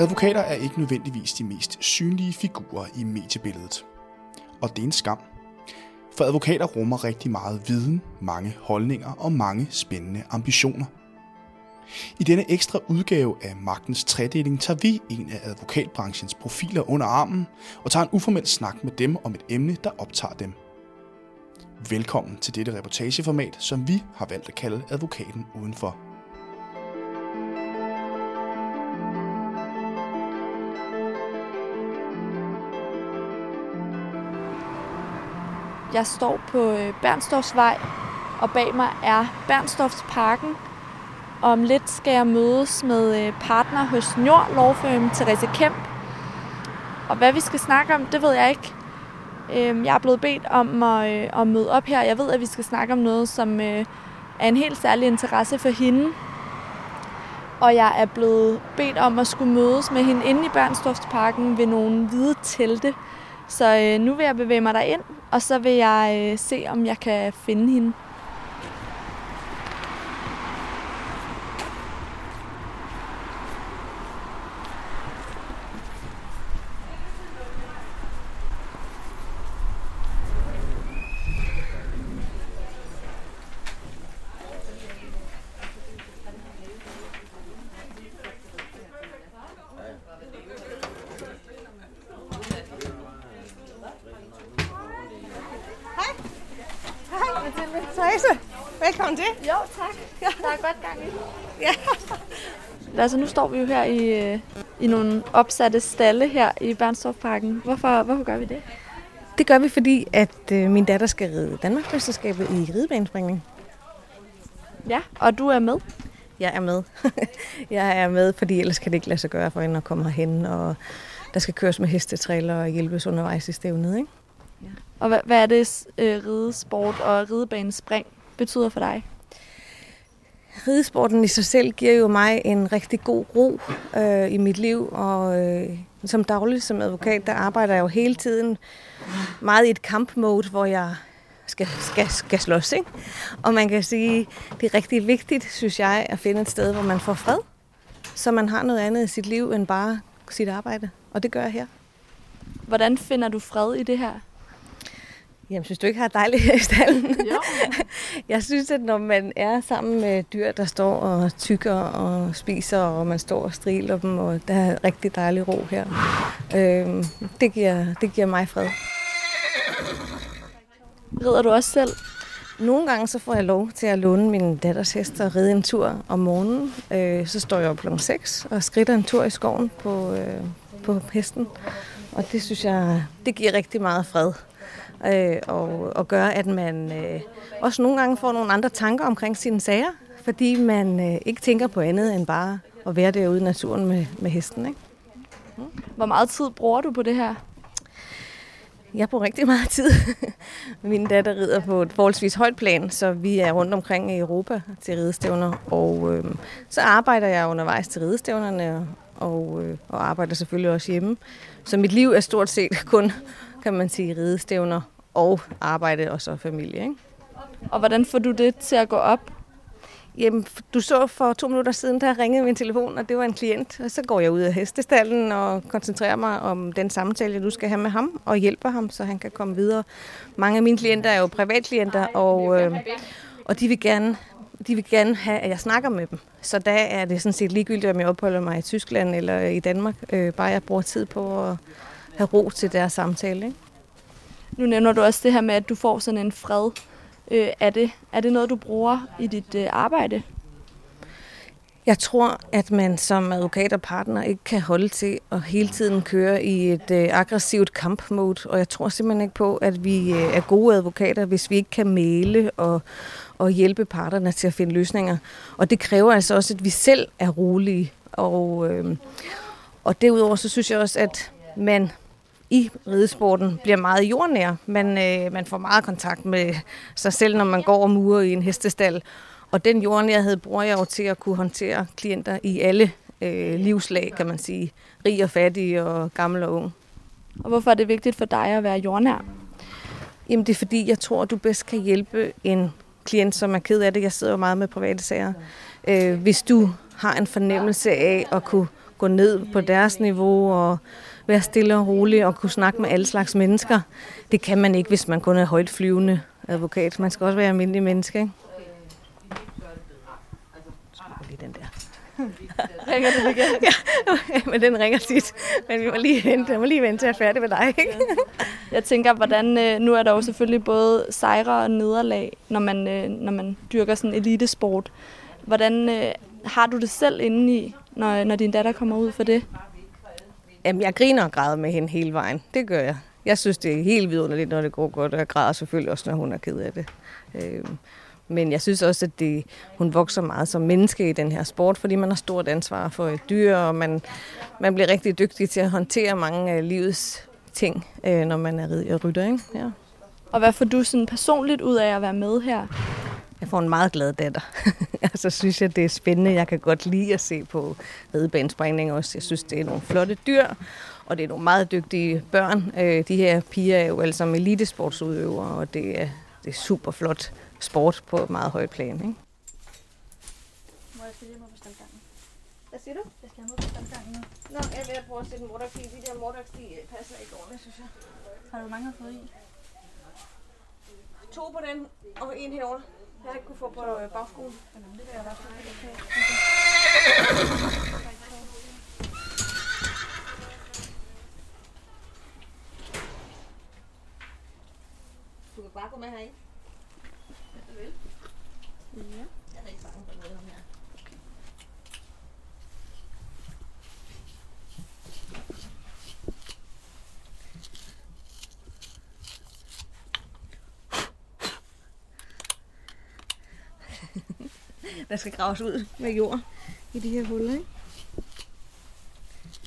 Advokater er ikke nødvendigvis de mest synlige figurer i mediebilledet. Og det er en skam. For advokater rummer rigtig meget viden, mange holdninger og mange spændende ambitioner. I denne ekstra udgave af Magtens Tredeling tager vi en af advokatbranchens profiler under armen og tager en uformel snak med dem om et emne, der optager dem. Velkommen til dette reportageformat, som vi har valgt at kalde Advokaten Udenfor. Jeg står på øh, Bernstorffsvej, og bag mig er Bernstorffsparken. Om lidt skal jeg mødes med øh, partner hos Njord Lovfirm, Therese Kemp. Og hvad vi skal snakke om, det ved jeg ikke. Øhm, jeg er blevet bedt om at, øh, at møde op her. Jeg ved, at vi skal snakke om noget, som øh, er en helt særlig interesse for hende. Og jeg er blevet bedt om at skulle mødes med hende inde i Bernstorffsparken ved nogle hvide telte. Så øh, nu vil jeg bevæge mig ind, og så vil jeg øh, se, om jeg kan finde hende. Therese, velkommen til. Jo, tak. Der er godt gang i Ja. Altså, nu står vi jo her i, øh, i nogle opsatte stalle her i Bernstorffparken. Hvorfor, hvorfor gør vi det? Det gør vi, fordi at øh, min datter skal ride Danmarksmesterskabet i ridebanespringning. Ja, og du er med? Jeg er med. jeg er med, fordi ellers kan det ikke lade sig gøre for hende at komme herhen, og der skal køres med hestetræler og hjælpes undervejs i stævnet, ikke? Ja. Og hvad, hvad er det, øh, ridesport og ridebanespring betyder for dig? Ridesporten i sig selv giver jo mig en rigtig god ro øh, i mit liv, og øh, som daglig som advokat, der arbejder jeg jo hele tiden meget i et kampmode, hvor jeg skal, skal, skal slås. Ikke? Og man kan sige, det er rigtig vigtigt, synes jeg, at finde et sted, hvor man får fred, så man har noget andet i sit liv end bare sit arbejde. Og det gør jeg her. Hvordan finder du fred i det her? Jamen, synes du ikke har dejligt her i stallen? Jo. Jeg synes, at når man er sammen med dyr, der står og tykker og spiser, og man står og striler dem, og der er rigtig dejlig ro her, øh, det, giver, det giver mig fred. Rider du også selv? Nogle gange så får jeg lov til at låne min datters hest og ride en tur om morgenen. Øh, så står jeg op kl. 6 og skrider en tur i skoven på, øh, på hesten. Og det synes jeg, det giver rigtig meget fred øh, og, og gør, at man øh, også nogle gange får nogle andre tanker omkring sine sager, fordi man øh, ikke tænker på andet end bare at være derude i naturen med, med hesten. Ikke? Mm. Hvor meget tid bruger du på det her? Jeg bruger rigtig meget tid. Min datter rider på et forholdsvis højt plan, så vi er rundt omkring i Europa til ridestævner. Og øh, så arbejder jeg undervejs til ridestævnerne og, øh, og arbejder selvfølgelig også hjemme. Så mit liv er stort set kun kan man sige, ridestævner og arbejde og så familie. Ikke? Og hvordan får du det til at gå op? Jamen, du så for to minutter siden, der ringede min telefon, og det var en klient. Og så går jeg ud af hestestallen og koncentrerer mig om den samtale, jeg nu skal have med ham, og hjælper ham, så han kan komme videre. Mange af mine klienter er jo privatklienter, og, øh, og de vil gerne de vil gerne have, at jeg snakker med dem. Så der er det sådan set ligegyldigt, om jeg opholder mig i Tyskland eller i Danmark. Øh, bare jeg bruger tid på at have ro til deres samtale. Ikke? Nu nævner du også det her med, at du får sådan en fred. Øh, er, det, er det noget, du bruger i dit øh, arbejde? Jeg tror, at man som advokat og partner ikke kan holde til at hele tiden køre i et øh, aggressivt kampmode, og jeg tror simpelthen ikke på, at vi øh, er gode advokater, hvis vi ikke kan male og, og hjælpe parterne til at finde løsninger. Og det kræver altså også, at vi selv er rolige. Og, øh, og derudover så synes jeg også, at man i ridesporten bliver meget jordnær. Man, øh, man får meget kontakt med sig selv, når man går og murer i en hestestal. Og den jordnærhed bruger jeg jo til at kunne håndtere klienter i alle øh, livslag, kan man sige. Rig og fattig og gammel og ung. Og hvorfor er det vigtigt for dig at være jordnær? Jamen det er fordi, jeg tror, at du bedst kan hjælpe en klient, som er ked af det. Jeg sidder jo meget med private sager. Øh, hvis du har en fornemmelse af at kunne gå ned på deres niveau og være stille og rolig og kunne snakke med alle slags mennesker. Det kan man ikke, hvis man kun er højt flyvende advokat. Man skal også være almindelig menneske. Ikke? lige den der. Ringer den igen? ja, men den ringer tit. Men vi må lige vente, jeg må lige vente til at jeg er færdig med dig. Ikke? Jeg tænker, hvordan, øh, nu er der jo selvfølgelig både sejre og nederlag, når man, øh, når man dyrker sådan elitesport. Hvordan øh, har du det selv inde i, når, når din datter kommer ud for det? Jamen, jeg griner og græder med hende hele vejen. Det gør jeg. Jeg synes, det er helt vidunderligt, når det går godt, og jeg græder selvfølgelig også, når hun er ked af det. Øhm, men jeg synes også, at det, hun vokser meget som menneske i den her sport, fordi man har stort ansvar for et dyr, og man, man bliver rigtig dygtig til at håndtere mange af livets ting, øh, når man er rytter. Ikke? Ja. Og hvad får du sådan personligt ud af at være med her? Jeg får en meget glad datter. så synes jeg, det er spændende. Jeg kan godt lide at se på ridebanespringning også. Jeg synes, det er nogle flotte dyr, og det er nogle meget dygtige børn. Øh, de her piger er jo alle sammen elitesportsudøvere, og det er, det er super flot sport på et meget højt plan. Ikke? Må jeg stille mig på standgangen? Hvad siger du? Jeg skal have på standgangen nu. Nå, jeg vil prøve at sætte en mordags i. De der mordags, de passer ikke ordentligt, synes jeg. Har du mange fået i? To på den, og en herovre. Jeg har ikke kunne få på øh, bagskolen. Det vil jeg i hvert fald ikke. Okay. Du kan bare gå med herind. Ja. Jeg er ikke bange for noget her. Der skal graves ud med jord i de her huller, ikke?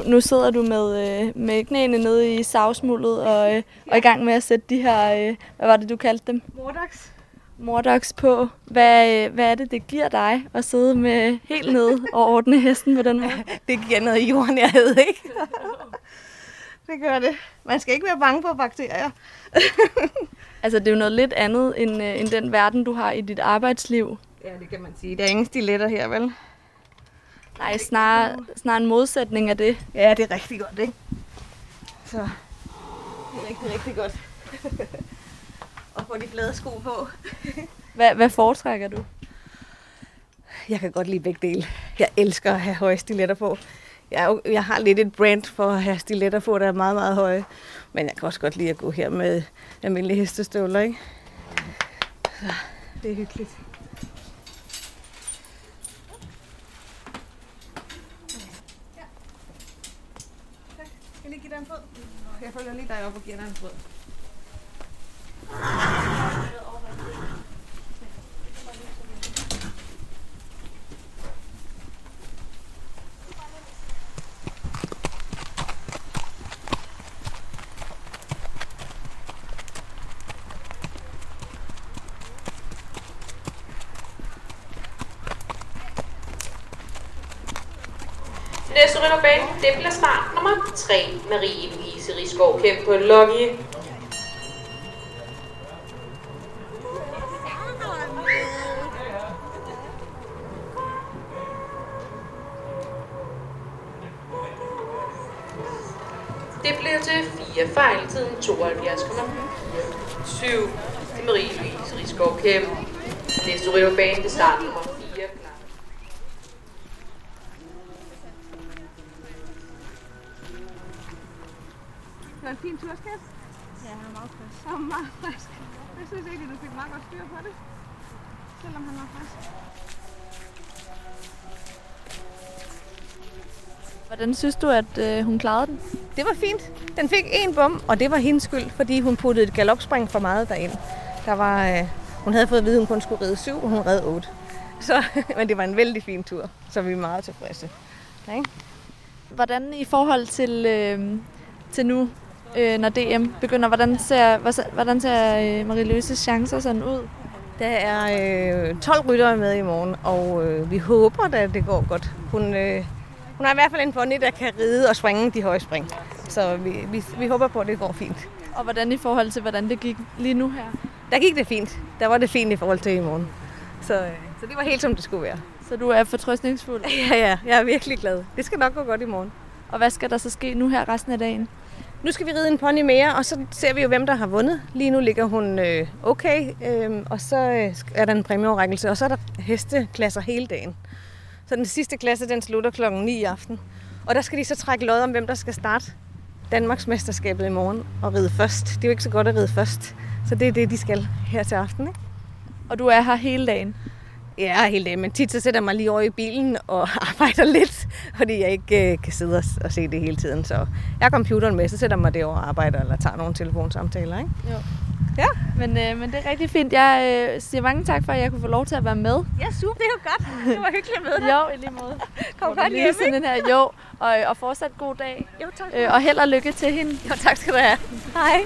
Nu sidder du med, øh, med knæene nede i savsmuldet og, øh, og i gang med at sætte de her, øh, hvad var det du kaldte dem? Mordags. Mordox på. Hvad, hvad er det, det giver dig at sidde med helt nede og ordne hesten på den måde? Det giver noget jordnærhed, ikke? det gør det. Man skal ikke være bange for bakterier. Altså, det er jo noget lidt andet end, øh, end den verden, du har i dit arbejdsliv. Ja, det kan man sige. Der er ingen stiletter her, vel? Nej, snarere, snarere en modsætning af det. Ja, det er rigtig godt, ikke? Så det er rigtig, rigtig godt. Få de flade sko på. Hvad, hvad foretrækker du? Jeg kan godt lide begge dele. Jeg elsker at have høje stiletter på. Jeg, jeg har lidt et brand for at have stiletter på, der er meget, meget høje. Men jeg kan også godt lide at gå her med almindelige hestestøvler, ikke? Så det er hyggeligt. Jeg følger lige dig op og giver dig en fod. Næste rytterbane, det bliver start nummer 3, Marie-Louise Rigsgaard Kæmp på Lucky. Det blev til 4 fejl, tiden 72,7 til Marie-Louise Rigsgaard Kæmp. Næste rytterbane, det starter. Det var en fin tur, skat. Ja, han er meget frisk. Han var meget frisk. Jeg synes egentlig, du fik meget godt styr på det. Selvom han var frisk. Hvordan synes du, at øh, hun klarede den? Det var fint. Den fik en bum, og det var hendes skyld, fordi hun puttede et galopspring for meget derind. Der var, øh, hun havde fået at vide, at hun kun skulle ride syv, og hun red otte. Så, men det var en vældig fin tur, så vi er meget tilfredse. Ikke? Hvordan i forhold til, øh, til nu, øh, når DM begynder, hvordan ser, hvordan ser øh, Marie-Louises chancer sådan ud? Der er øh, 12 ryttere med i morgen, og øh, vi håber at det går godt. Hun, øh, hun har i hvert fald en pony, der kan ride og springe de høje spring. Så vi, vi, vi håber på, at det går fint. Og hvordan i forhold til, hvordan det gik lige nu her? Der gik det fint. Der var det fint i forhold til i morgen. Så, øh, så det var helt som det skulle være. Så du er fortrøstningsfuld. Ja, ja, jeg er virkelig glad. Det skal nok gå godt i morgen. Og hvad skal der så ske nu her resten af dagen? Nu skal vi ride en pony mere, og så ser vi jo, hvem der har vundet. Lige nu ligger hun øh, okay, øh, og så øh, er der en præmieoverrækkelse, og så er der hesteklasser hele dagen. Så den sidste klasse, den slutter klokken 9 i aften. Og der skal de så trække lod om, hvem der skal starte Danmarksmesterskabet i morgen og ride først. Det er jo ikke så godt at ride først, så det er det, de skal her til aften. Ikke? Og du er her hele dagen. Ja, hele dagen, men tit så sætter jeg mig lige over i bilen og arbejder lidt, fordi jeg ikke øh, kan sidde og, og se det hele tiden. Så jeg har computeren med, så sætter jeg mig derovre og arbejder eller tager nogle telefonsamtaler. Ikke? Jo. Ja. Men, øh, men det er rigtig fint. Jeg øh, siger mange tak for, at jeg kunne få lov til at være med. Ja, super. Det er jo godt. Det var hyggeligt med dig. Jo, i lige måde. Kom godt hjem, sådan den her. Jo, og, og fortsat god dag. Jo, tak. Øh, og held og lykke til hende. Jo, tak skal du have. Hej.